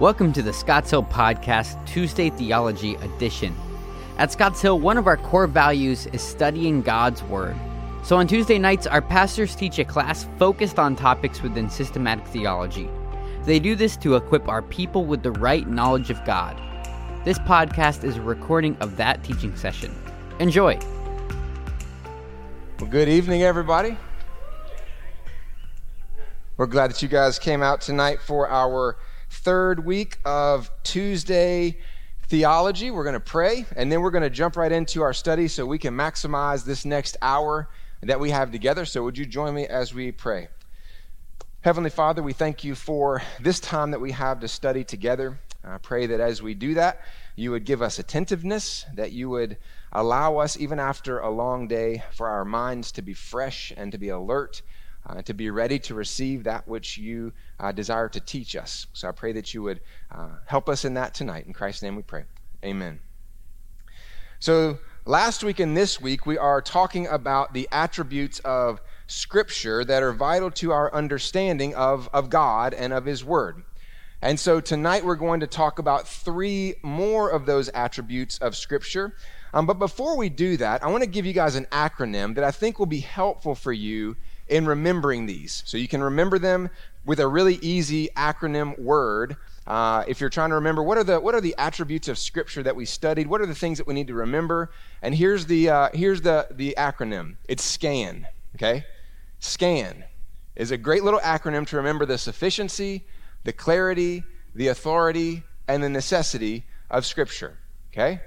Welcome to the Scotts Hill Podcast Tuesday Theology Edition. At Scotts Hill, one of our core values is studying God's Word. So on Tuesday nights, our pastors teach a class focused on topics within systematic theology. They do this to equip our people with the right knowledge of God. This podcast is a recording of that teaching session. Enjoy. Well, good evening, everybody. We're glad that you guys came out tonight for our third week of Tuesday theology. We're going to pray, and then we're going to jump right into our study so we can maximize this next hour that we have together. So, would you join me as we pray? Heavenly Father, we thank you for this time that we have to study together. I pray that as we do that, you would give us attentiveness, that you would allow us, even after a long day, for our minds to be fresh and to be alert uh, to be ready to receive that which you uh, desire to teach us. So I pray that you would uh, help us in that tonight. In Christ's name we pray. Amen. So last week and this week, we are talking about the attributes of Scripture that are vital to our understanding of, of God and of His Word. And so tonight we're going to talk about three more of those attributes of Scripture. Um, but before we do that, I want to give you guys an acronym that I think will be helpful for you in remembering these. So you can remember them with a really easy acronym word. Uh, if you're trying to remember what are the what are the attributes of Scripture that we studied, what are the things that we need to remember, and here's the uh, here's the the acronym. It's SCAN. Okay, SCAN is a great little acronym to remember the sufficiency, the clarity, the authority, and the necessity of Scripture. Okay.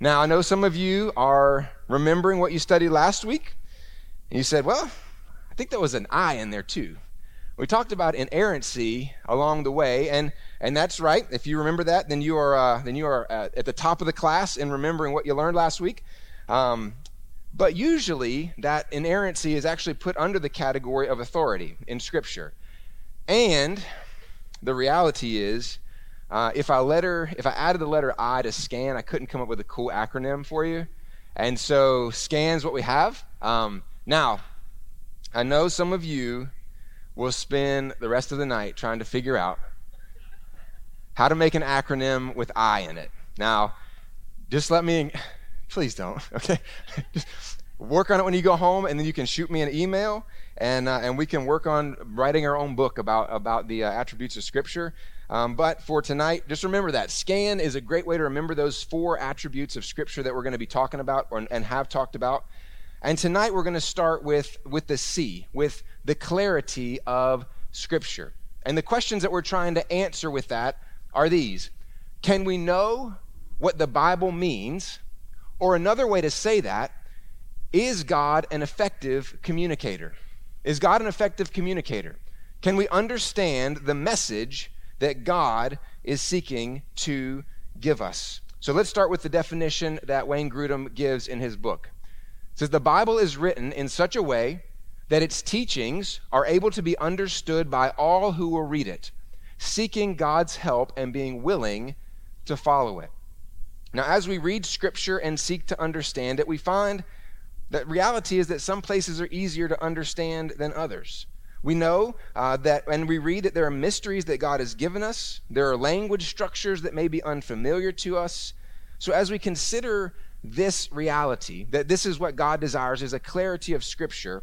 Now I know some of you are remembering what you studied last week, and you said, "Well, I think there was an I in there too. We talked about inerrancy along the way, and and that's right. If you remember that, then you are uh, then you are uh, at the top of the class in remembering what you learned last week. Um, but usually, that inerrancy is actually put under the category of authority in Scripture. And the reality is, uh, if I letter if I added the letter I to scan, I couldn't come up with a cool acronym for you. And so scan's what we have. Um, now, I know some of you will spend the rest of the night trying to figure out how to make an acronym with I in it. Now, just let me, please don't, okay? just work on it when you go home, and then you can shoot me an email, and, uh, and we can work on writing our own book about, about the uh, attributes of Scripture. Um, but for tonight, just remember that. SCAN is a great way to remember those four attributes of Scripture that we're going to be talking about or, and have talked about. And tonight we're going to start with, with the C, with the clarity of Scripture. And the questions that we're trying to answer with that are these Can we know what the Bible means? Or another way to say that, is God an effective communicator? Is God an effective communicator? Can we understand the message that God is seeking to give us? So let's start with the definition that Wayne Grudem gives in his book says the Bible is written in such a way that its teachings are able to be understood by all who will read it, seeking God's help and being willing to follow it. Now, as we read Scripture and seek to understand it, we find that reality is that some places are easier to understand than others. We know uh, that, and we read that there are mysteries that God has given us. There are language structures that may be unfamiliar to us. So, as we consider this reality, that this is what God desires, is a clarity of Scripture,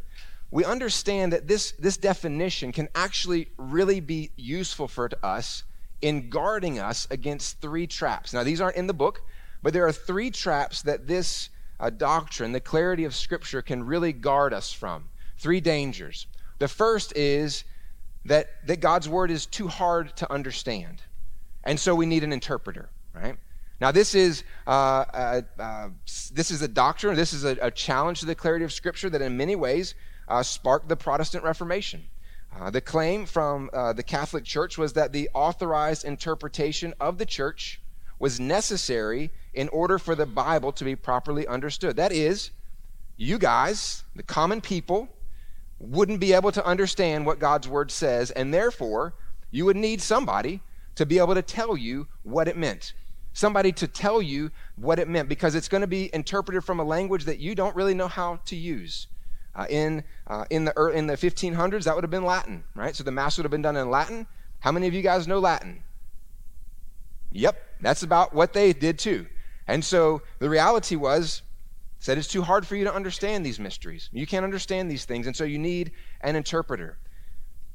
we understand that this, this definition can actually really be useful for us in guarding us against three traps. Now, these aren't in the book, but there are three traps that this uh, doctrine, the clarity of Scripture, can really guard us from. Three dangers. The first is that, that God's Word is too hard to understand, and so we need an interpreter, right? Now, this is, uh, uh, uh, this is a doctrine, this is a, a, challenge to the clarity of Scripture that in many ways uh, sparked the Protestant Reformation. Uh, the claim from uh, the Catholic Church was that the authorized interpretation of the church was necessary in order for the Bible to be properly understood. That is, you guys, the common people, wouldn't be able to understand what God's Word says, and therefore, you would need somebody to be able to tell you what it meant somebody to tell you what it meant because it's going to be interpreted from a language that you don't really know how to use. Uh, in, uh, in, the, in the 1500s, that would have been Latin, right? So the Mass would have been done in Latin. How many of you guys know Latin? Yep, that's about what they did too. And so the reality was, said it's too hard for you to understand these mysteries. You can't understand these things, and so you need an interpreter.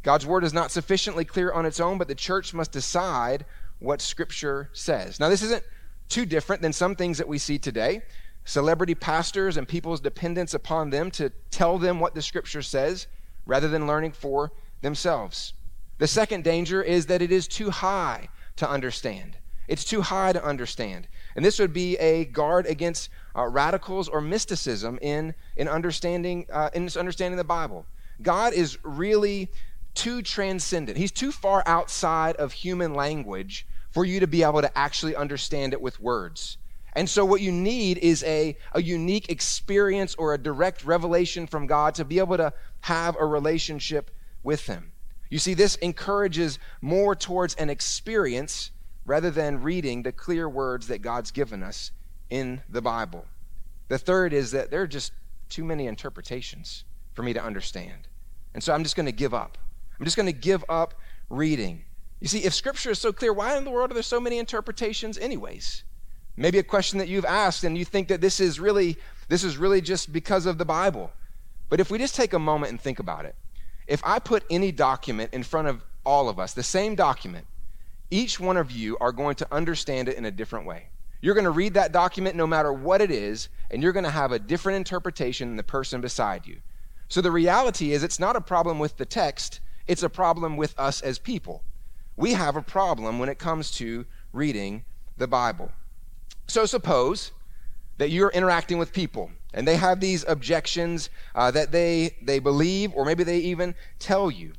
God's word is not sufficiently clear on its own, but the church must decide what Scripture says. Now, this isn't too different than some things that we see today. Celebrity pastors and people's dependence upon them to tell them what the Scripture says rather than learning for themselves. The second danger is that it is too high to understand. It's too high to understand. And this would be a guard against uh, radicals or mysticism in, in, understanding, uh, in understanding the Bible. God is really too transcendent. He's too far outside of human language for you to be able to actually understand it with words. And so, what you need is a, a unique experience or a direct revelation from God to be able to have a relationship with Him. You see, this encourages more towards an experience rather than reading the clear words that God's given us in the Bible. The third is that there are just too many interpretations for me to understand. And so I'm just going to give up. I'm just going to give up reading. You see, if Scripture is so clear, why in the world are there so many interpretations, anyways? Maybe a question that you've asked, and you think that this is really this is really just because of the Bible. But if we just take a moment and think about it, if I put any document in front of all of us, the same document, each one of you are going to understand it in a different way. You're going to read that document no matter what it is, and you're going to have a different interpretation than the person beside you. So the reality is, it's not a problem with the text, it's a problem with us as people. We have a problem when it comes to reading the Bible. So suppose that you're interacting with people and they have these objections uh, that they, they believe or maybe they even tell you.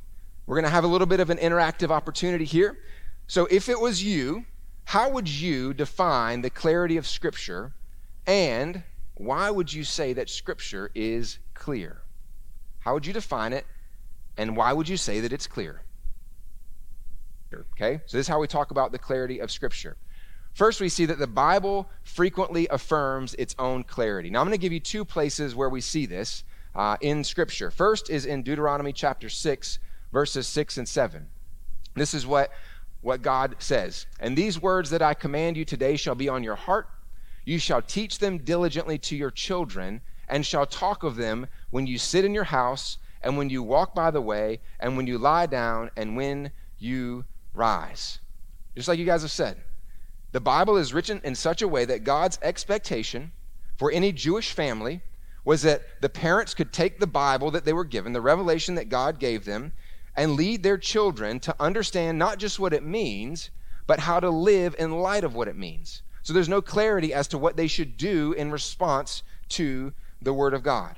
We're going to have a little bit of an interactive opportunity here. So if it was you, how would you define the clarity of Scripture and why would you say that Scripture is clear? How would you define it and why would you say that it's clear? Okay, so this is how we talk about the clarity of Scripture. First, we see that the Bible frequently affirms its own clarity. Now, I'm going to give you two places where we see this uh, in Scripture. First is in Deuteronomy chapter 6, verses 6 and 7. This is what, what God says. And these words that I command you today shall be on your heart. You shall teach them diligently to your children, and shall talk of them when you sit in your house and when you walk by the way, and when you lie down, and when you rise. Just like you guys have said. The Bible is written in such a way that God's expectation for any Jewish family was that the parents could take the Bible that they were given, the revelation that God gave them, and lead their children to understand not just what it means, but how to live in light of what it means. So there's no clarity as to what they should do in response to the Word of God.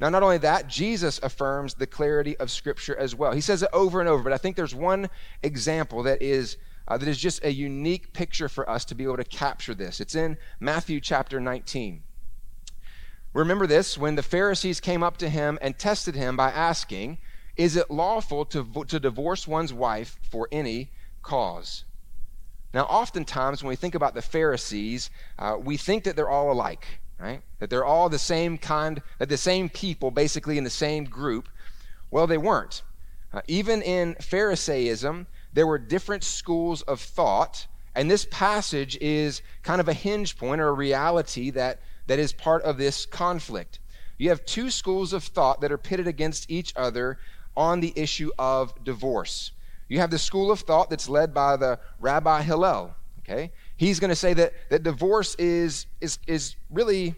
Now, not only that, Jesus affirms the clarity of Scripture as well. He says it over and over, but I think there's one example that is, uh, that is just a unique picture for us to be able to capture this. It's in Matthew chapter 19. Remember this when the Pharisees came up to him and tested him by asking, Is it lawful to, to divorce one's wife for any cause? Now, oftentimes when we think about the Pharisees, uh, we think that they're all alike right? That they're all the same kind, that the same people, basically in the same group. Well, they weren't. Uh, even in Pharisaism, there were different schools of thought, and this passage is kind of a hinge point or a reality that, that is part of this conflict. You have two schools of thought that are pitted against each other on the issue of divorce. You have the school of thought that's led by the Rabbi Hillel, okay? he's going to say that, that divorce is, is, is really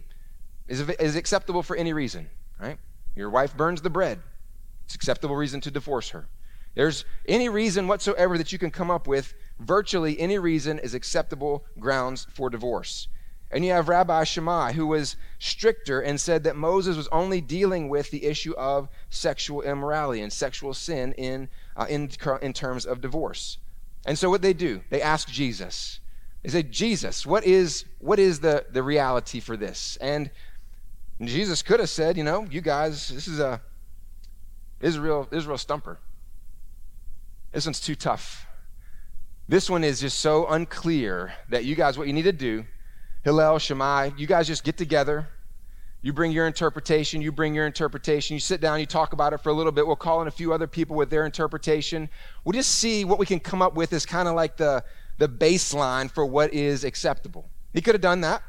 is, is acceptable for any reason, right? Your wife burns the bread. It's acceptable reason to divorce her. There's any reason whatsoever that you can come up with, virtually any reason is acceptable grounds for divorce. And you have Rabbi Shammai, who was stricter and said that Moses was only dealing with the issue of sexual immorality and sexual sin in, uh, in, in terms of divorce. And so what they do, they ask Jesus, they say, Jesus, what is, what is the, the reality for this? And Jesus could have said, you know, you guys, this is a Israel, Israel stumper. This one's too tough. This one is just so unclear that you guys, what you need to do, Hillel, Shammai, you guys just get together. You bring your interpretation, you bring your interpretation, you sit down, you talk about it for a little bit. We'll call in a few other people with their interpretation. We'll just see what we can come up with as kind of like the, the baseline for what is acceptable. He could have done that,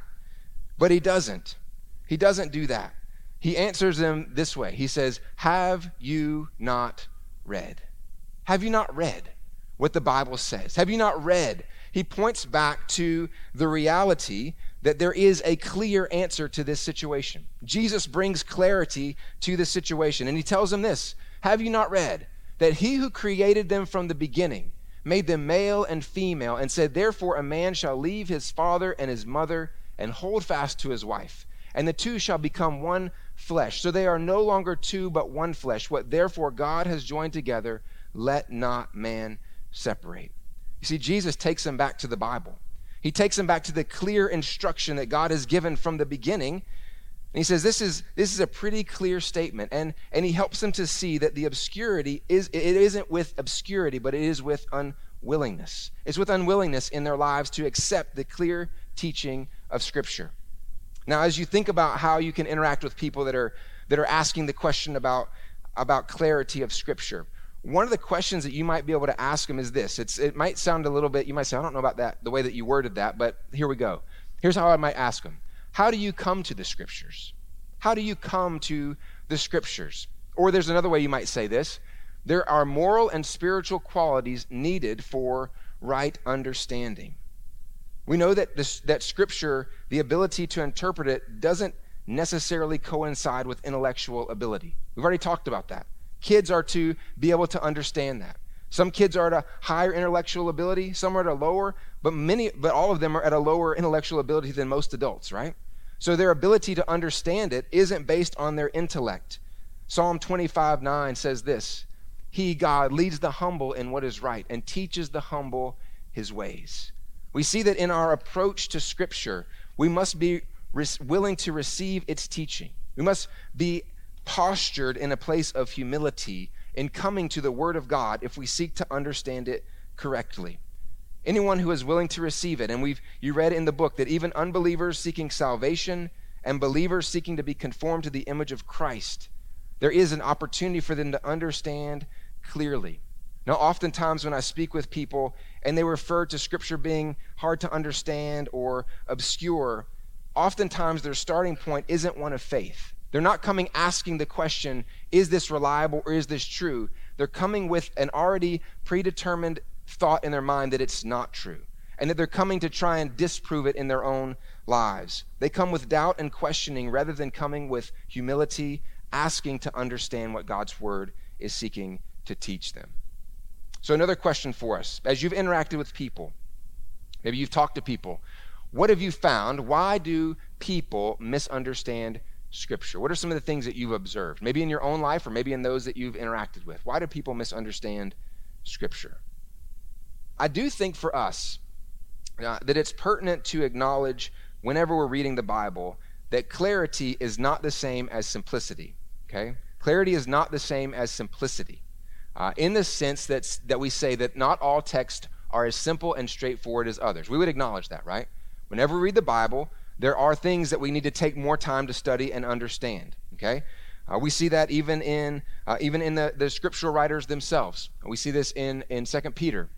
but he doesn't. He doesn't do that. He answers them this way He says, Have you not read? Have you not read what the Bible says? Have you not read? He points back to the reality that there is a clear answer to this situation. Jesus brings clarity to the situation, and he tells them this Have you not read that he who created them from the beginning made them male and female, and said, Therefore a man shall leave his father and his mother and hold fast to his wife, and the two shall become one flesh. So they are no longer two, but one flesh. What therefore God has joined together, let not man separate. You see, Jesus takes them back to the Bible. He takes them back to the clear instruction that God has given from the beginning. And he says this is this is a pretty clear statement and and he helps them to see that the obscurity is it isn't with obscurity but it is with unwillingness. It's with unwillingness in their lives to accept the clear teaching of scripture. Now as you think about how you can interact with people that are that are asking the question about about clarity of scripture one of the questions that you might be able to ask them is this. It's, it might sound a little bit, you might say, I don't know about that, the way that you worded that, but here we go. Here's how I might ask them How do you come to the scriptures? How do you come to the scriptures? Or there's another way you might say this there are moral and spiritual qualities needed for right understanding. We know that, this, that scripture, the ability to interpret it, doesn't necessarily coincide with intellectual ability. We've already talked about that. Kids are to be able to understand that. Some kids are at a higher intellectual ability, some are at a lower, but many but all of them are at a lower intellectual ability than most adults, right? So their ability to understand it isn't based on their intellect. Psalm 25 9 says this He, God, leads the humble in what is right and teaches the humble his ways. We see that in our approach to Scripture, we must be willing to receive its teaching. We must be postured in a place of humility in coming to the Word of God if we seek to understand it correctly. Anyone who is willing to receive it, and we've you read in the book that even unbelievers seeking salvation and believers seeking to be conformed to the image of Christ, there is an opportunity for them to understand clearly. Now, oftentimes when I speak with people and they refer to Scripture being hard to understand or obscure, oftentimes their starting point isn't one of faith. They're not coming asking the question, is this reliable or is this true? They're coming with an already predetermined thought in their mind that it's not true, and that they're coming to try and disprove it in their own lives. They come with doubt and questioning rather than coming with humility, asking to understand what God's word is seeking to teach them. So, another question for us as you've interacted with people, maybe you've talked to people, what have you found? Why do people misunderstand Scripture? What are some of the things that you've observed, maybe in your own life or maybe in those that you've interacted with? Why do people misunderstand Scripture? I do think for us uh, that it's pertinent to acknowledge whenever we're reading the Bible that clarity is not the same as simplicity. Okay? Clarity is not the same as simplicity. Uh, in the sense that, that we say that not all texts are as simple and straightforward as others. We would acknowledge that, right? Whenever we read the Bible, there are things that we need to take more time to study and understand. Okay? Uh, we see that even in uh, even in the, the scriptural writers themselves. We see this in in Second Peter,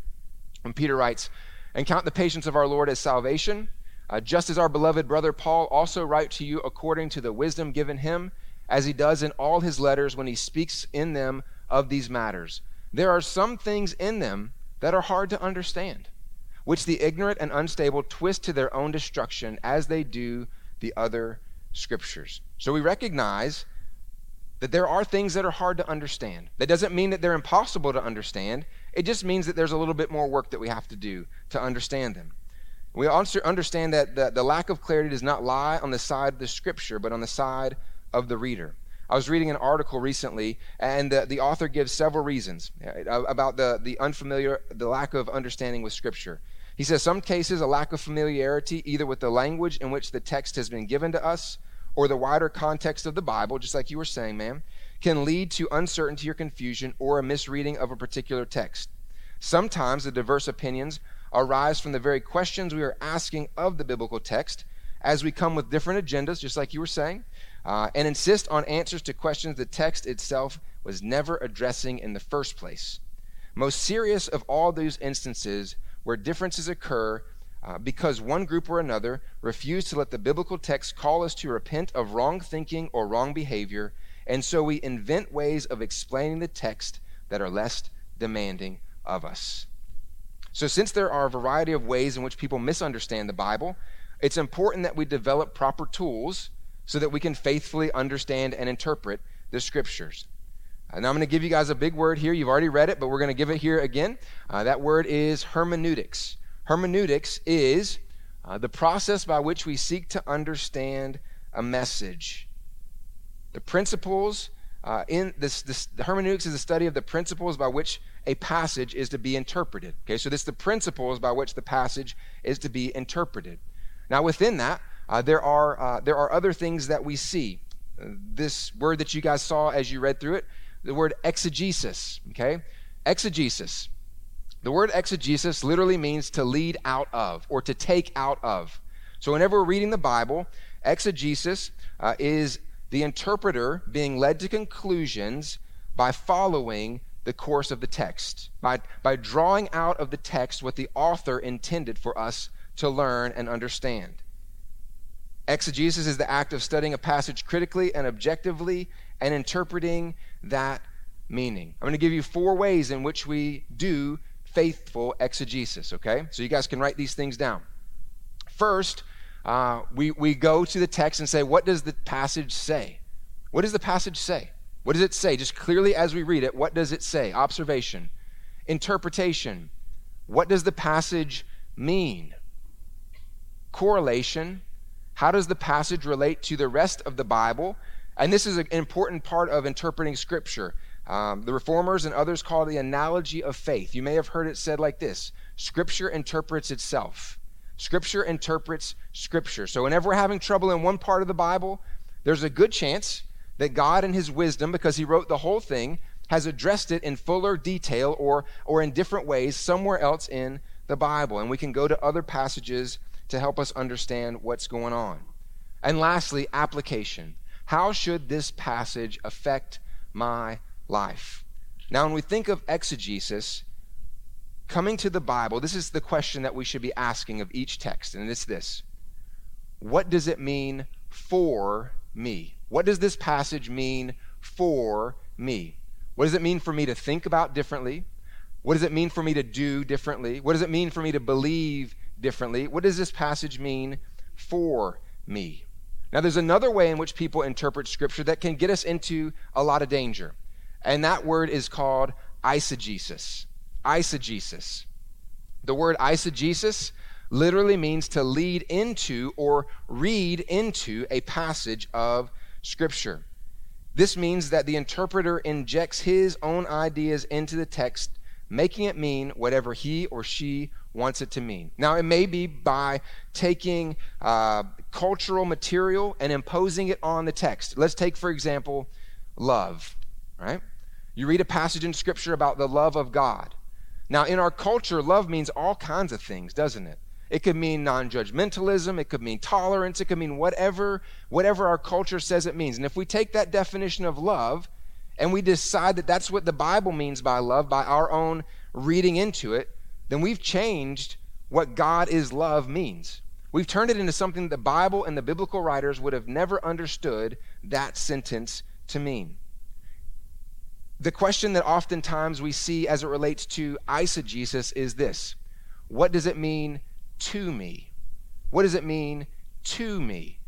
when Peter writes, "And count the patience of our Lord as salvation, uh, just as our beloved brother Paul also write to you according to the wisdom given him, as he does in all his letters when he speaks in them of these matters. There are some things in them that are hard to understand." Which the ignorant and unstable twist to their own destruction as they do the other scriptures. So we recognize that there are things that are hard to understand. That doesn't mean that they're impossible to understand. It just means that there's a little bit more work that we have to do to understand them. We also understand that the, the lack of clarity does not lie on the side of the scripture, but on the side of the reader. I was reading an article recently, and the, the author gives several reasons uh, about the, the unfamiliar, the lack of understanding with Scripture. He says some cases a lack of familiarity either with the language in which the text has been given to us or the wider context of the Bible, just like you were saying, ma'am, can lead to uncertainty or confusion or a misreading of a particular text. Sometimes the diverse opinions arise from the very questions we are asking of the biblical text as we come with different agendas, just like you were saying, uh, and insist on answers to questions the text itself was never addressing in the first place. Most serious of all those instances where differences occur uh, because one group or another refuse to let the biblical text call us to repent of wrong thinking or wrong behavior, and so we invent ways of explaining the text that are less demanding of us. So, since there are a variety of ways in which people misunderstand the Bible, it's important that we develop proper tools so that we can faithfully understand and interpret the scriptures. And I'm going to give you guys a big word here. You've already read it, but we're going to give it here again. Uh, that word is hermeneutics. Hermeneutics is uh, the process by which we seek to understand a message. The principles uh, in this, this hermeneutics is the study of the principles by which a passage is to be interpreted. Okay, so this is the principles by which the passage is to be interpreted. Now, within that, uh, there are uh, there are other things that we see. Uh, this word that you guys saw as you read through it, the word exegesis. Okay, exegesis. The word exegesis literally means to lead out of or to take out of. So, whenever we're reading the Bible, exegesis uh, is the interpreter being led to conclusions by following the course of the text, by, by drawing out of the text what the author intended for us to learn and understand. Exegesis is the act of studying a passage critically and objectively and interpreting that meaning. I'm going to give you four ways in which we do faithful exegesis, okay? So you guys can write these things down. First, uh, we, we go to the text and say, what does the passage say? What does the passage say? What does it say? Just clearly as we read it, what does it say? Observation. Interpretation. What does the passage mean? Correlation. How does the passage relate to the rest of the Bible? And this is an important part of interpreting Scripture. Um, the reformers and others call it the analogy of faith. You may have heard it said like this Scripture interprets itself. Scripture interprets Scripture. So, whenever we're having trouble in one part of the Bible, there's a good chance that God, in His wisdom, because He wrote the whole thing, has addressed it in fuller detail or, or in different ways somewhere else in the Bible. And we can go to other passages to help us understand what's going on. And lastly, application. How should this passage affect my life. Now, when we think of exegesis, coming to the Bible, this is the question that we should be asking of each text, and it's this What does it mean for me? What does this passage mean for me? What does it mean for me to think about differently? What does it mean for me to do differently? What does it mean for me to believe differently? What does this passage mean for me? Now, there's another way in which people interpret Scripture that can get us into a lot of danger. And that word is called eisegesis. Eisegesis. The word eisegesis literally means to lead into or read into a passage of Scripture. This means that the interpreter injects his own ideas into the text, making it mean whatever he or she wants it to mean. Now, it may be by taking uh, cultural material and imposing it on the text. Let's take, for example, love, right? You read a passage in Scripture about the love of God. Now, in our culture, love means all kinds of things, doesn't it? It could mean non-judgmentalism, it could mean tolerance, it could mean whatever whatever our culture says it means. And if we take that definition of love and we decide that that's what the Bible means by love by our own reading into it, then we've changed what God is love means. We've turned it into something the Bible and the biblical writers would have never understood that sentence to mean. The question that oftentimes we see as it relates to eisegesis is this What does it mean to me? What does it mean to me?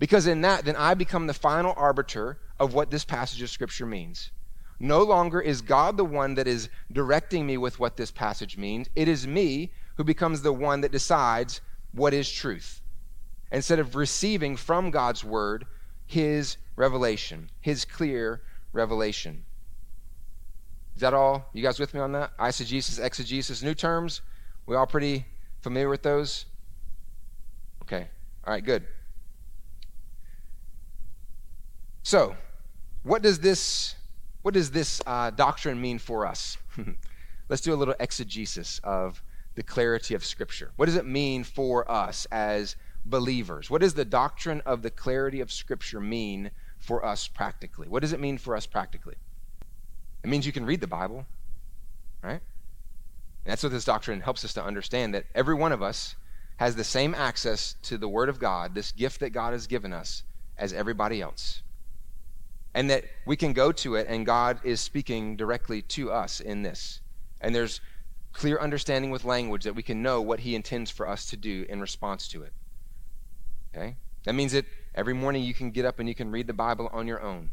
Because in that, then I become the final arbiter of what this passage of Scripture means. No longer is God the one that is directing me with what this passage means. It is me who becomes the one that decides what is truth. Instead of receiving from God's word his revelation, his clear revelation. Is that all? You guys with me on that? Eisegesis, exegesis, new terms? We all pretty familiar with those? Okay. All right, good. So, what does this what does this uh, doctrine mean for us? Let's do a little exegesis of the clarity of Scripture. What does it mean for us as believers? What does the doctrine of the clarity of Scripture mean for us practically? What does it mean for us practically? It means you can read the Bible, right? And that's what this doctrine helps us to understand that every one of us has the same access to the Word of God, this gift that God has given us, as everybody else. And that we can go to it and God is speaking directly to us in this. And there's clear understanding with language that we can know what He intends for us to do in response to it. Okay? That means that every morning you can get up and you can read the Bible on your own.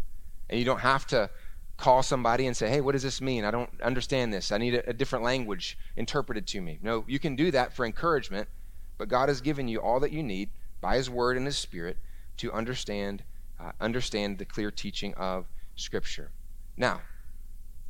And you don't have to call somebody and say, hey, what does this mean? I don't understand this. I need a, a, different language interpreted to me. No, you can do that for encouragement, but God has given you all that you need by His Word and His Spirit to understand, uh, understand the clear teaching of Scripture. Now,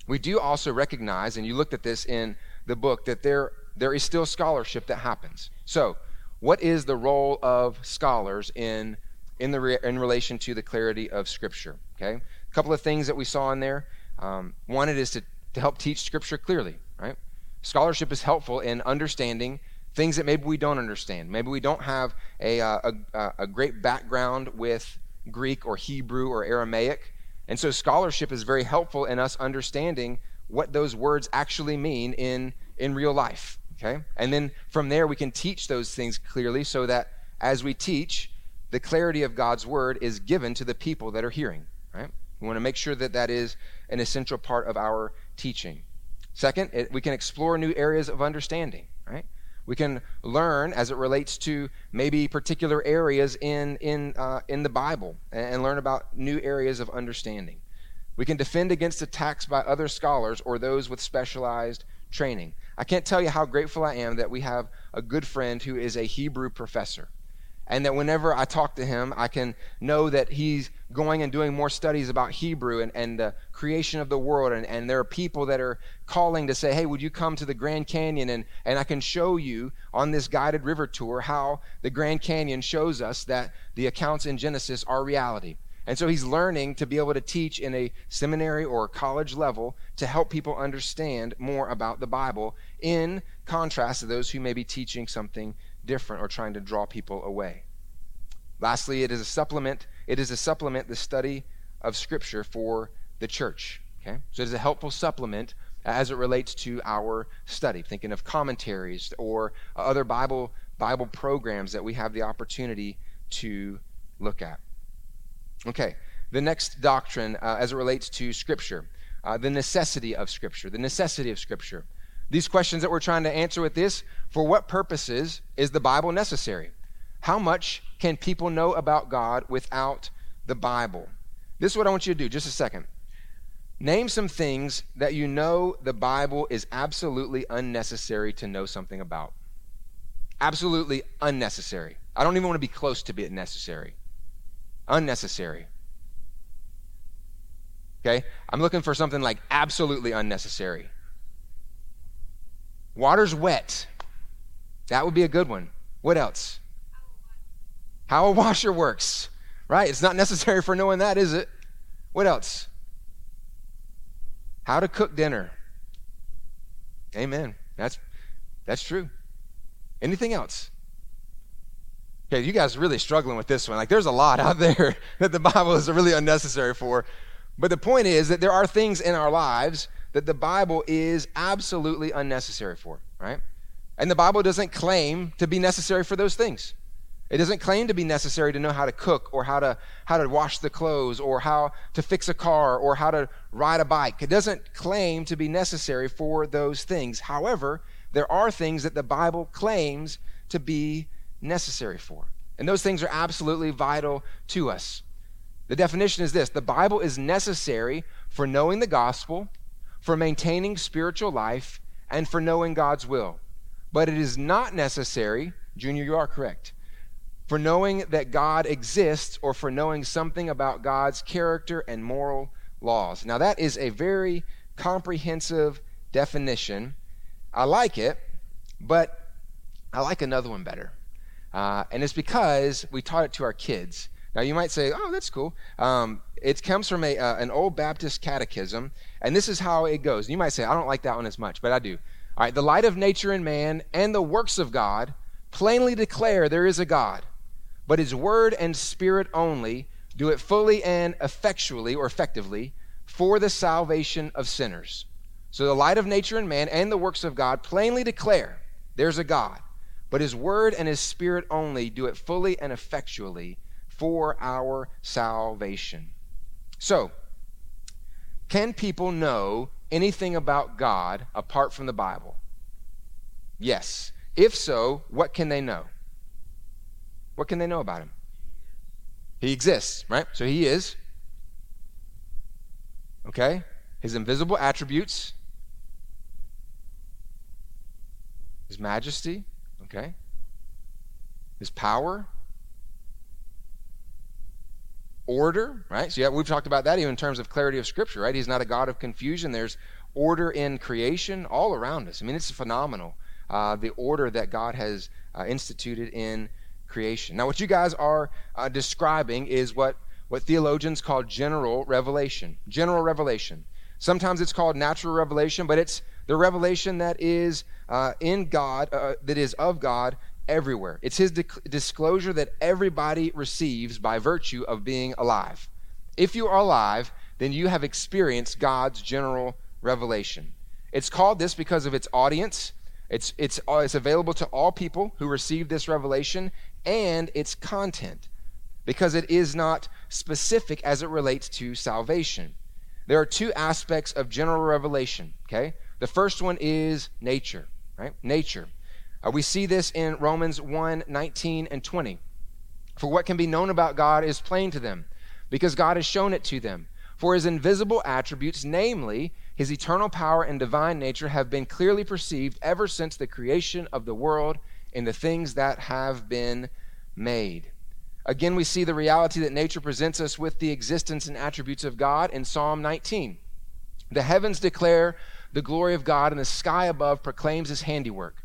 we do also recognize, and you looked at this in the book, that there, there is still scholarship that happens. So, what is the role of scholars in, in, the re, in relation to the clarity of Scripture? Okay? A couple of things that we saw in there. Um, one, it is to, to help teach Scripture clearly, right? Scholarship is helpful in understanding things that maybe we don't understand. Maybe we don't have a, uh, a, a great background with Greek or Hebrew or Aramaic. And so scholarship is very helpful in us understanding what those words actually mean in, in real life. Okay? And then from there, we can teach those things clearly so that as we teach, the clarity of God's word is given to the people that are hearing. Right? We want to make sure that that is an essential part of our teaching. Second, it, we can explore new areas of understanding. Right? We can learn as it relates to maybe particular areas in, in, uh, in the Bible and, and learn about new areas of understanding. We can defend against attacks by other scholars or those with specialized training. I can't tell you how grateful I am that we have a good friend who is a Hebrew professor and that whenever I talk to him, I can know that he's going and doing more studies about Hebrew and, and the creation of the world. And, and there are people that are calling to say, hey, would you come to the Grand Canyon? And, and I can show you on this guided river tour how the Grand Canyon shows us that the accounts in Genesis are reality. And so he's learning to be able to teach in a seminary or college level to help people understand more about the Bible in contrast to those who may be teaching something different or trying to draw people away. Lastly, it is a supplement. It is a supplement the study of Scripture for the church. Okay, so it is a helpful supplement as it relates to our study. Thinking of commentaries or other Bible Bible programs that we have the opportunity to look at. Okay, the next doctrine uh, as it relates to Scripture, uh, the necessity of Scripture, the necessity of Scripture. These questions that we're trying to answer with this for what purposes is the Bible necessary? How much can people know about God without the Bible? This is what I want you to do, just a second. Name some things that you know the Bible is absolutely unnecessary to know something about. Absolutely unnecessary. I don't even want to be close to being necessary. Unnecessary. Okay? I'm looking for something like absolutely unnecessary. Water's wet. That would be a good one. What else? How a washer works. Right? It's not necessary for knowing that, is it? What else? How to cook dinner. Amen. That's that's true. Anything else? Okay, you guys are really struggling with this one. Like there's a lot out there that the Bible is really unnecessary for. But the point is that there are things in our lives that the Bible is absolutely unnecessary for, right? And the Bible doesn't claim to be necessary for those things. It doesn't claim to be necessary to know how to cook or how to how to wash the clothes or how to fix a car or how to ride a bike. It doesn't claim to be necessary for those things. However, there are things that the Bible claims to be necessary for. And those things are absolutely vital to us. The definition is this: the Bible is necessary for knowing the gospel, for maintaining spiritual life, and for knowing God's will. But it is not necessary, Junior, you are correct, for knowing that God exists or for knowing something about God's character and moral laws. Now, that is a very comprehensive definition. I like it, but I like another one better. Uh, and it's because we taught it to our kids. Now, you might say, oh, that's cool. Um, it comes from a, uh, an old Baptist catechism, and this is how it goes. You might say, I don't like that one as much, but I do. All right, the light of nature and man and the works of God plainly declare there is a God, but his word and spirit only do it fully and effectually or effectively for the salvation of sinners. So the light of nature and man and the works of God plainly declare there's a God, but his word and his spirit only do it fully and effectually for our salvation. So, can people know anything about God apart from the Bible? Yes. If so, what can they know? What can they know about him? He exists, right? So he is. Okay? His invisible attributes, his majesty, okay? His power, order, right? So yeah, we've talked about that even in terms of clarity of scripture, right? He's not a God of confusion. There's order in creation all around us. I mean, it's phenomenal. Uh, the order that God has uh, instituted in creation. Now, what you guys are uh, describing is what, what theologians call general revelation. General revelation. Sometimes it's called natural revelation, but it's the revelation that is uh, in God, uh, that is of God everywhere. It's his disclosure that everybody receives by virtue of being alive. If you are alive, then you have experienced God's general revelation. It's called this because of its audience. It's, it's, uh, it's available to all people who receive this revelation and its content because it is not specific as it relates to salvation. There are two aspects of general revelation, okay? The first one is nature, right? Nature. Uh, we see this in Romans 1 19 and 20. For what can be known about God is plain to them, because God has shown it to them. For his invisible attributes, namely his eternal power and divine nature, have been clearly perceived ever since the creation of the world in the things that have been made. Again, we see the reality that nature presents us with the existence and attributes of God in Psalm 19. The heavens declare the glory of God, and the sky above proclaims his handiwork.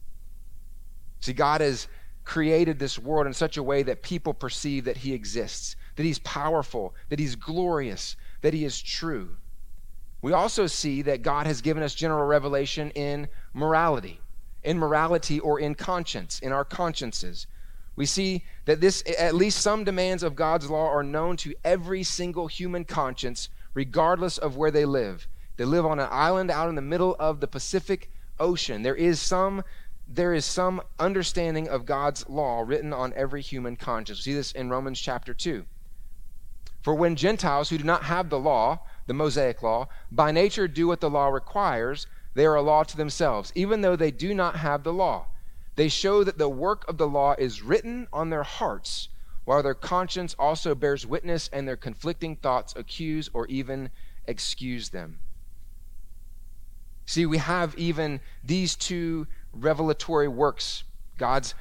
See, God has created this world in such a way that people perceive that He exists, that He's powerful, that He's glorious, that He is true. We also see that God has given us general revelation in morality, in morality or in conscience, in our consciences. We see that this, at least some demands of God's law are known to every single human conscience, regardless of where they live. They live on an island out in the middle of the Pacific Ocean. There is some there is some understanding of God's law written on every human conscience. We see this in Romans chapter 2. For when Gentiles who do not have the law, the Mosaic law, by nature do what the law requires, they are a law to themselves, even though they do not have the law. They show that the work of the law is written on their hearts, while their conscience also bears witness and their conflicting thoughts accuse or even excuse them. See, we have even these two revelatory works God's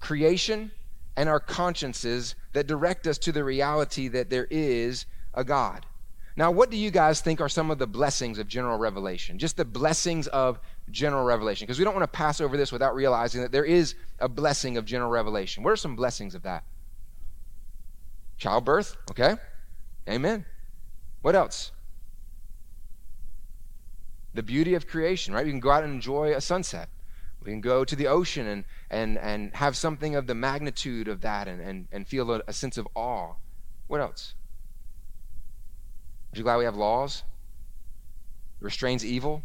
creation and our consciences that direct us to the reality that there is a God. Now, what do you guys think are some of the blessings of general revelation? Just the blessings of general revelation. Because we don't want to pass over this without realizing that there is a blessing of general revelation. What are some blessings of that? Childbirth, okay? Amen. What else? The beauty of creation, right? You can go out and enjoy a sunset. We can go to the ocean and, and, and have something of the magnitude of that and, and, and feel a, a sense of awe. What else? Are you glad we have laws? It restrains evil.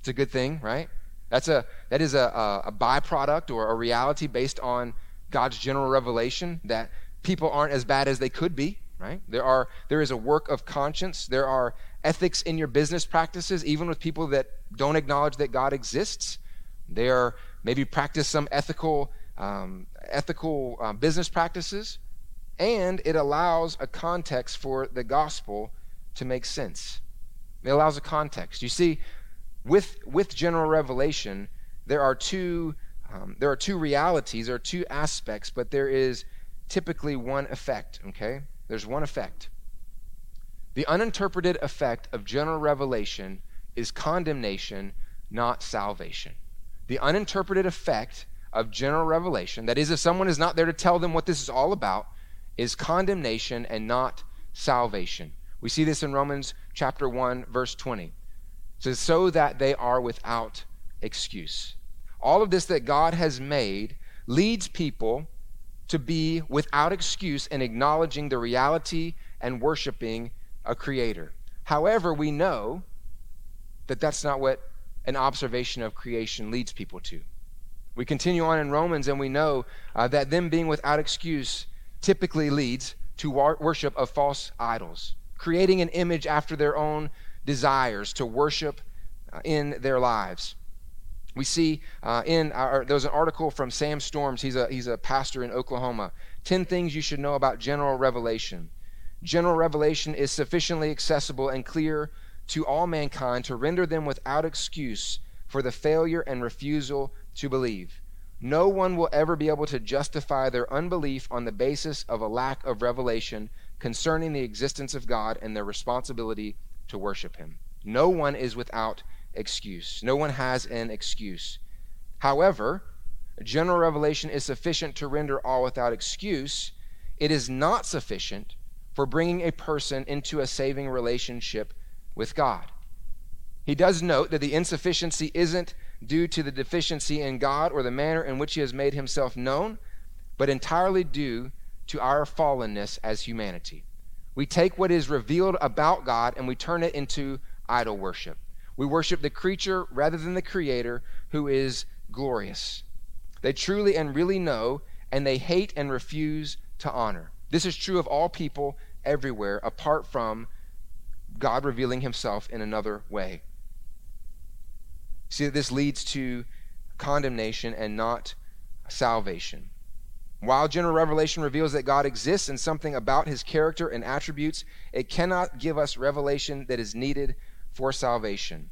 It's a good thing, right? That's a that is a, a, a byproduct or a reality based on God's general revelation that people aren't as bad as they could be, right? There are there is a work of conscience. There are ethics in your business practices, even with people that don't acknowledge that God exists. They are maybe practice some ethical um, ethical uh, business practices, and it allows a context for the gospel to make sense. It allows a context. You see, with with general revelation, there are two um, there are two realities, there are two aspects, but there is typically one effect. Okay, there's one effect. The uninterpreted effect of general revelation is condemnation not salvation. The uninterpreted effect of general revelation, that is, if someone is not there to tell them what this is all about, is condemnation and not salvation. We see this in Romans chapter 1, verse 20. It says, So that they are without excuse. All of this that God has made leads people to be without excuse in acknowledging the reality and worshiping a creator. However, we know that that's not what an observation of creation leads people to. We continue on in Romans and we know uh, that them being without excuse typically leads to war- worship of false idols, creating an image after their own desires to worship uh, in their lives. We see uh, in our, there was an article from Sam Storms. He's a, he's a pastor in Oklahoma. 10 things you should know about general revelation. General revelation is sufficiently accessible and clear to all mankind to render them without excuse for the failure and refusal to believe. No one will ever be able to justify their unbelief on the basis of a lack of revelation concerning the existence of God and their responsibility to worship Him. No one is without excuse. No one has an excuse. However, general revelation is sufficient to render all without excuse. It is not sufficient for bringing a person into a saving relationship with God. He does note that the insufficiency isn't due to the deficiency in God or the manner in which He has made Himself known, but entirely due to our fallenness as humanity. We take what is revealed about God and we turn it into idol worship. We worship the creature rather than the Creator who is glorious. They truly and really know, and they hate and refuse to honor. This is true of all people everywhere, apart from God revealing himself in another way. See this leads to condemnation and not salvation. While general revelation reveals that God exists and something about his character and attributes, it cannot give us revelation that is needed for salvation.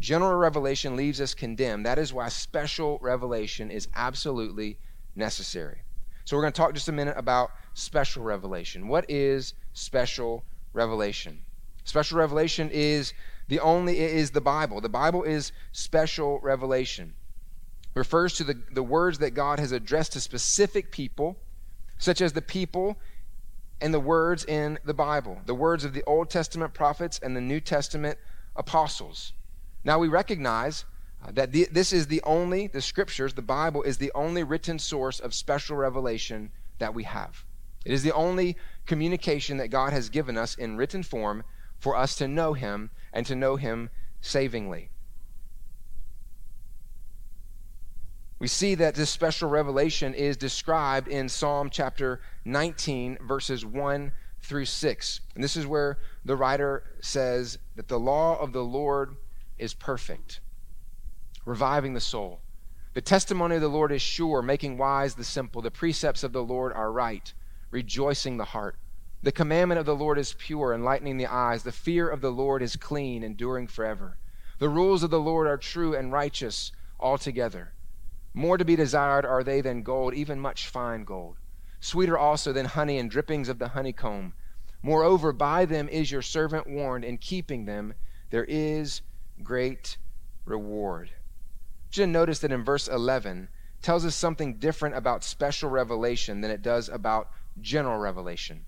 General revelation leaves us condemned. That is why special revelation is absolutely necessary. So, we're going to talk just a minute about special revelation. What is special revelation? Special revelation is the only is the Bible. The Bible is special revelation. It refers to the, the words that God has addressed to specific people, such as the people and the words in the Bible, the words of the Old Testament prophets and the New Testament apostles. Now we recognize uh, that the, this is the only, the scriptures, the Bible is the only written source of special revelation that we have. It is the only communication that God has given us in written form for us to know him and to know him savingly. We see that this special revelation is described in Psalm chapter 19, verses 1 through 6. And this is where the writer says that the law of the Lord is perfect, reviving the soul. The testimony of the Lord is sure, making wise the simple. The precepts of the Lord are right, rejoicing the heart. The commandment of the Lord is pure, enlightening the eyes. The fear of the Lord is clean, enduring forever. The rules of the Lord are true and righteous altogether. More to be desired are they than gold, even much fine gold. Sweeter also than honey and drippings of the honeycomb. Moreover, by them is your servant warned, in keeping them there is great reward. You notice that in verse 11 tells us something different about special revelation than it does about general revelation.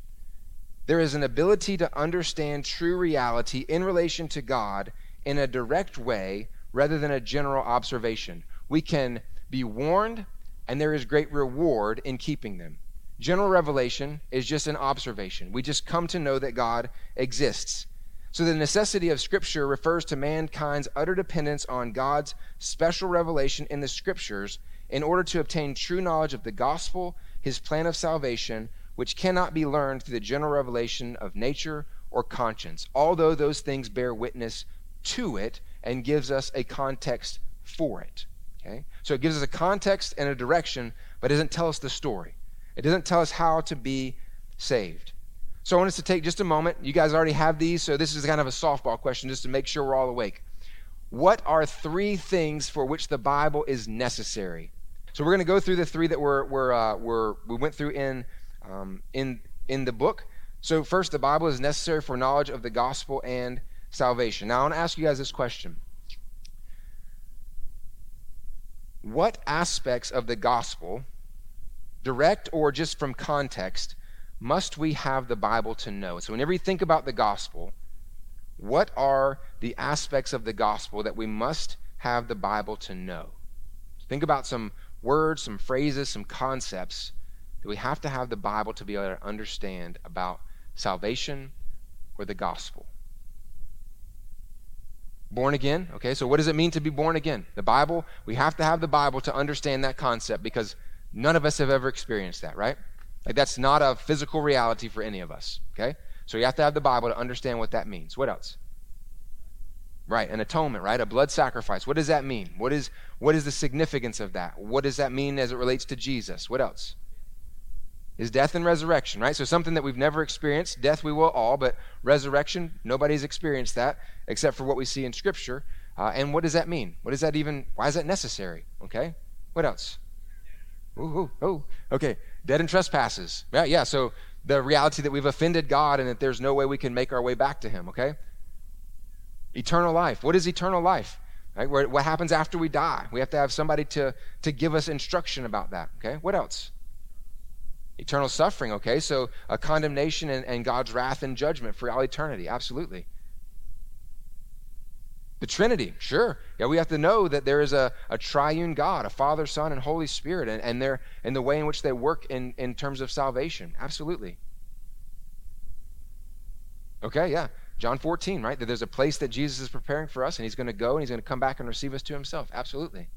There is an ability to understand true reality in relation to God in a direct way rather than a general observation. We can be warned, and there is great reward in keeping them. General revelation is just an observation. We just come to know that God exists. So the necessity of Scripture refers to mankind's utter dependence on God's special revelation in the Scriptures in order to obtain true knowledge of the gospel, his plan of salvation, which cannot be learned through the general revelation of nature or conscience, although those things bear witness to it and gives us a context for it. Okay? So it gives us a context and a direction, but doesn't tell us the story. It doesn't tell us how to be saved. So I want us to take just a moment. You guys already have these, so this is kind of a softball question just to make sure we're all awake. What are three things for which the Bible is necessary? So we're going to go through the three that we're, we're, uh, we're, we went through in um, in, in the book. So, first, the Bible is necessary for knowledge of the gospel and salvation. Now, I want to ask you guys this question what aspects of the gospel, direct or just from context, must we have the Bible to know? So, whenever you think about the gospel, what are the aspects of the gospel that we must have the Bible to know? Think about some words, some phrases, some concepts that we have to have the Bible to be able to understand about salvation or the gospel. Born again, okay, so what does it mean to be born again? The Bible, we have to have the Bible to understand that concept because none of us have ever experienced that, right? Like that's not a physical reality for any of us, okay? So you have to have the Bible to understand what that means. What else? Right, an atonement, right? A blood sacrifice. What does that mean? What is what is the significance of that? What does that mean as it relates to Jesus? What else? Is death and resurrection, right? So something that we've never experienced. Death we will all, but resurrection, nobody's experienced that except for what we see in Scripture. Uh, and what does that mean? What does that even? Why is that necessary? Okay. What else? Ooh, ooh, ooh. Okay. Dead in trespasses. Yeah, yeah. So the reality that we've offended God and that there's no way we can make our way back to Him. Okay. Eternal life. What is eternal life? Right? What happens after we die? We have to have somebody to to give us instruction about that. Okay. What else? Eternal suffering, okay? So a condemnation and, and God's wrath and judgment for all eternity. Absolutely. The Trinity, sure. Yeah, we have to know that there is a, a triune God, a Father, Son, and Holy Spirit, and, and, their, and the way in which they work in, in terms of salvation. Absolutely. Okay, yeah. John 14, right? That there's a place that Jesus is preparing for us, and he's going to go and he's going to come back and receive us to himself. Absolutely.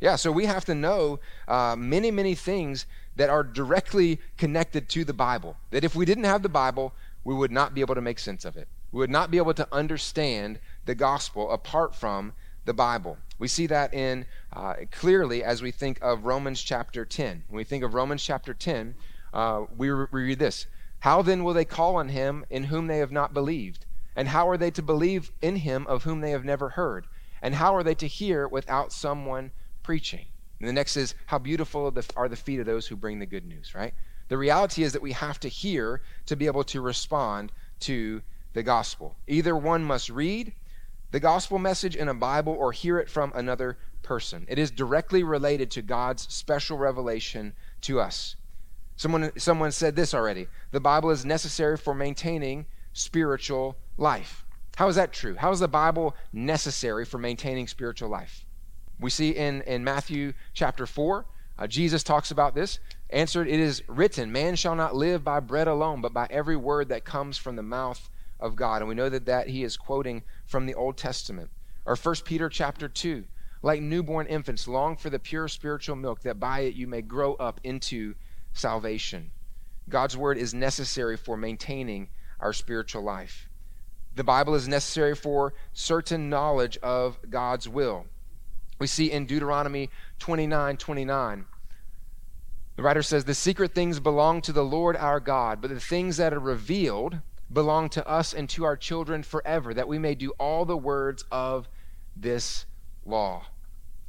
Yeah, so we have to know uh, many, many things that are directly connected to the Bible. That if we didn't have the Bible, we would not be able to make sense of it. We would not be able to understand the gospel apart from the Bible. We see that in uh, clearly as we think of Romans chapter 10. When we think of Romans chapter 10, uh, we, re- we read this How then will they call on him in whom they have not believed? And how are they to believe in him of whom they have never heard? And how are they to hear without someone preaching? And the next is, How beautiful are the feet of those who bring the good news, right? The reality is that we have to hear to be able to respond to the gospel. Either one must read the gospel message in a Bible or hear it from another person. It is directly related to God's special revelation to us. Someone, someone said this already the Bible is necessary for maintaining spiritual life. How is that true? How is the Bible necessary for maintaining spiritual life? We see in, in Matthew chapter 4, uh, Jesus talks about this. Answered, It is written, Man shall not live by bread alone, but by every word that comes from the mouth of God. And we know that, that he is quoting from the Old Testament. Or 1 Peter chapter 2, like newborn infants, long for the pure spiritual milk, that by it you may grow up into salvation. God's word is necessary for maintaining our spiritual life. The Bible is necessary for certain knowledge of God's will. We see in Deuteronomy 29 29. The writer says, The secret things belong to the Lord our God, but the things that are revealed belong to us and to our children forever, that we may do all the words of this law.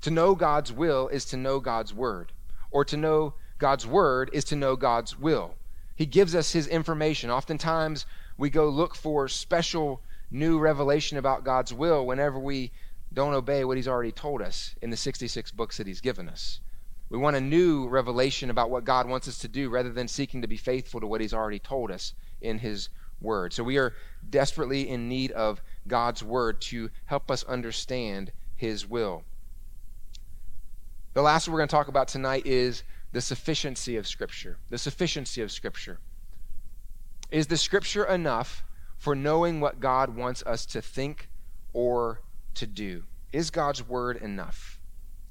To know God's will is to know God's word, or to know God's word is to know God's will. He gives us his information. Oftentimes, we go look for special new revelation about God's will whenever we don't obey what he's already told us in the 66 books that he's given us. We want a new revelation about what God wants us to do rather than seeking to be faithful to what he's already told us in his word. So we are desperately in need of God's word to help us understand his will. The last we're going to talk about tonight is the sufficiency of Scripture. The sufficiency of Scripture. Is the Scripture enough for knowing what God wants us to think or to do? Is God's word enough?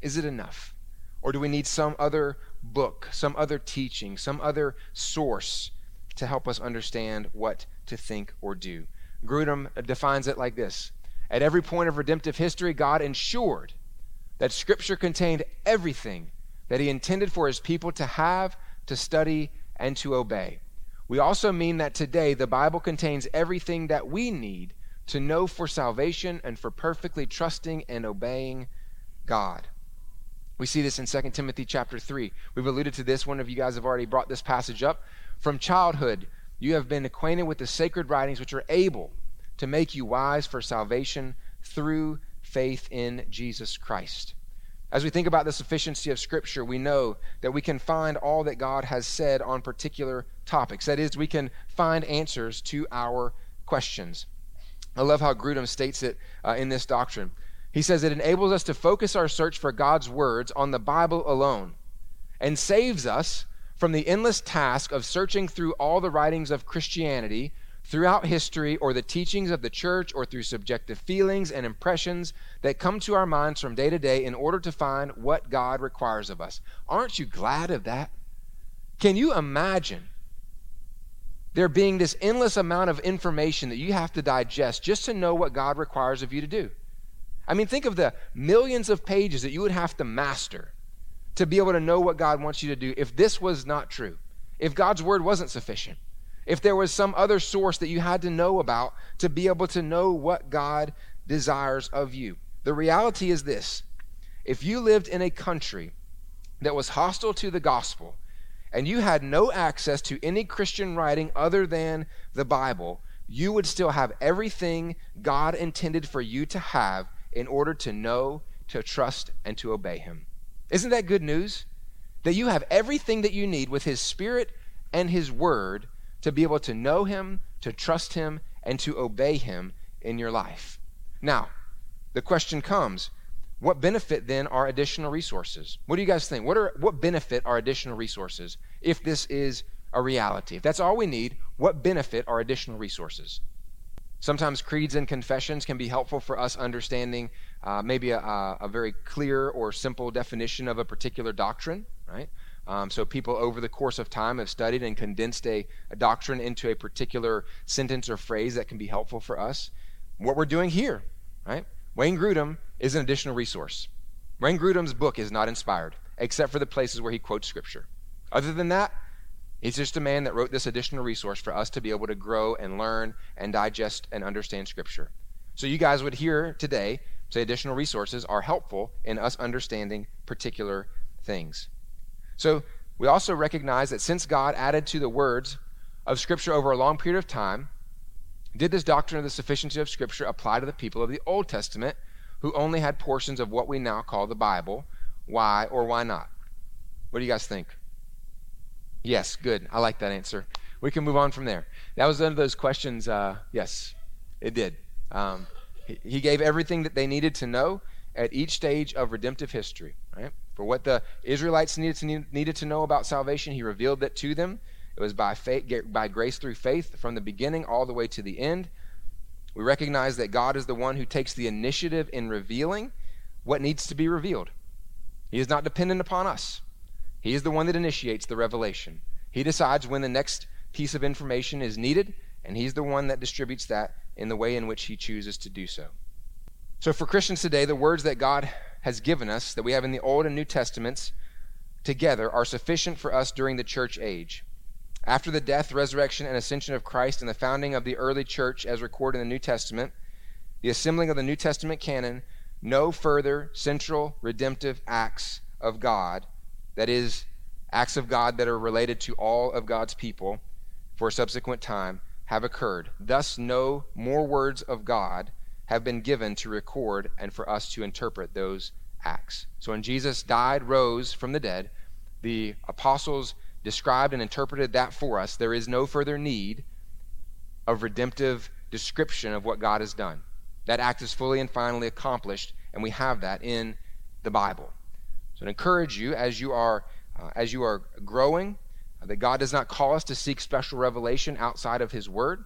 Is it enough? Or do we need some other book, some other teaching, some other source to help us understand what to think or do? Grudem defines it like this At every point of redemptive history, God ensured that Scripture contained everything that He intended for His people to have, to study, and to obey. We also mean that today the Bible contains everything that we need to know for salvation and for perfectly trusting and obeying God. We see this in 2 Timothy chapter 3. We've alluded to this. One of you guys have already brought this passage up. From childhood, you have been acquainted with the sacred writings which are able to make you wise for salvation through faith in Jesus Christ. As we think about the sufficiency of Scripture, we know that we can find all that God has said on particular topics. That is, we can find answers to our questions. I love how Grudem states it uh, in this doctrine. He says it enables us to focus our search for God's words on the Bible alone and saves us from the endless task of searching through all the writings of Christianity throughout history or the teachings of the church or through subjective feelings and impressions that come to our minds from day to day in order to find what God requires of us. Aren't you glad of that? Can you imagine there being this endless amount of information that you have to digest just to know what God requires of you to do? I mean, think of the millions of pages that you would have to master to be able to know what God wants you to do if this was not true, if God's word wasn't sufficient if there was some other source that you had to know about to be able to know what God desires of you. The reality is this if you lived in a country that was hostile to the gospel and you had no access to any Christian writing other than the Bible, you would still have everything God intended for you to have in order to know, to trust, and to obey Him. Isn't that good news? That you have everything that you need with His Spirit and His Word to be able to know Him, to trust Him, and to obey Him in your life. Now, the question comes what benefit then are additional resources? What do you guys think? What, are, what benefit are additional resources if this is a reality? If that's all we need, what benefit are additional resources? Sometimes creeds and confessions can be helpful for us understanding uh, maybe a, a, very clear or simple definition of a particular doctrine, right? Um, so people over the course of time have studied and condensed a, a doctrine into a particular sentence or phrase that can be helpful for us. What we're doing here, right? Wayne Grudem is an additional resource. Wayne Grudem's book is not inspired, except for the places where he quotes scripture. Other than that, he's just a man that wrote this additional resource for us to be able to grow and learn and digest and understand scripture. So you guys would hear today say additional resources are helpful in us understanding particular things. So we also recognize that since God added to the words of Scripture over a long period of time, did this doctrine of the sufficiency of Scripture apply to the people of the Old Testament who only had portions of what we now call the Bible? Why or why not? What do you guys think? Yes, good. I like that answer. We can move on from there. That was one of those questions. Uh, yes, it did. Um, he, gave everything that they needed to know at each stage of redemptive history, right? For what the Israelites needed to, needed to know about salvation, he revealed that to them. It was by faith, by grace through faith from the beginning all the way to the end. We recognize that God is the one who takes the initiative in revealing what needs to be revealed. He is not dependent upon us. He is the one that initiates the revelation. He decides when the next piece of information is needed, and He's the one that distributes that in the way in which He chooses to do so. So, for Christians today, the words that God has given us, that we have in the Old and New Testaments together, are sufficient for us during the church age. After the death, resurrection, and ascension of Christ and the founding of the early church as recorded in the New Testament, the assembling of the New Testament canon, no further central redemptive acts of God, that is, acts of God that are related to all of God's people for subsequent time, have occurred. Thus, no more words of God have been given to record and for us to interpret those acts. So when Jesus died, rose from the dead, the apostles described and interpreted that for us. There is no further need of redemptive description of what God has done. That act is fully and finally accomplished, and we have that in the Bible. So I encourage you as you are uh, as you are growing, uh, that God does not call us to seek special revelation outside of His Word.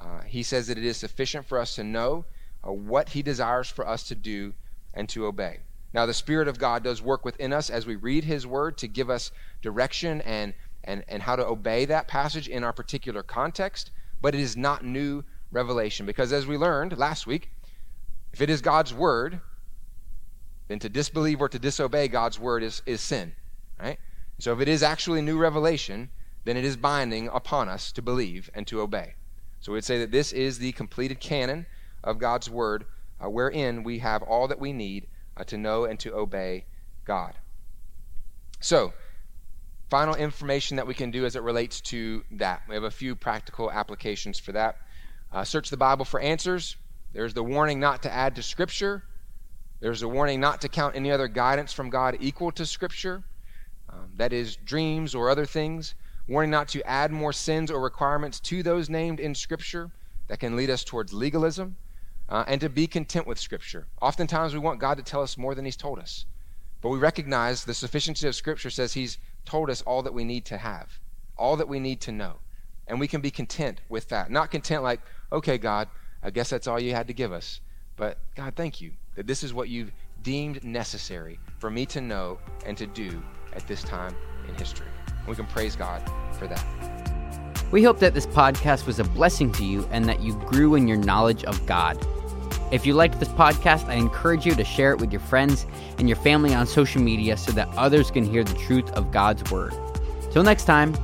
Uh, he says that it is sufficient for us to know uh, what He desires for us to do and to obey. Now, the Spirit of God does work within us as we read His Word to give us direction and, and, and how to obey that passage in our particular context, but it is not new revelation. Because as we learned last week, if it is God's Word, then to disbelieve or to disobey God's Word is, is sin. Right? So if it is actually new revelation, then it is binding upon us to believe and to obey. So we'd say that this is the completed canon of God's Word, uh, wherein we have all that we need uh, to know and to obey God. So, final information that we can do as it relates to that. We have a few practical applications for that. Uh, search the Bible for answers. There's the warning not to add to Scripture. There's a warning not to count any other guidance from God equal to Scripture, um, that is, dreams or other things. Warning not to add more sins or requirements to those named in Scripture that can lead us towards legalism, uh, and to be content with Scripture. Oftentimes we want God to tell us more than He's told us, but we recognize the sufficiency of Scripture says He's told us all that we need to have, all that we need to know. And we can be content with that. Not content like, okay, God, I guess that's all you had to give us. But God, thank you that this is what you've deemed necessary for me to know and to do at this time in history. And we can praise God for that. We hope that this podcast was a blessing to you and that you grew in your knowledge of God. If you liked this podcast, I encourage you to share it with your friends and your family on social media so that others can hear the truth of God's Word. Till next time,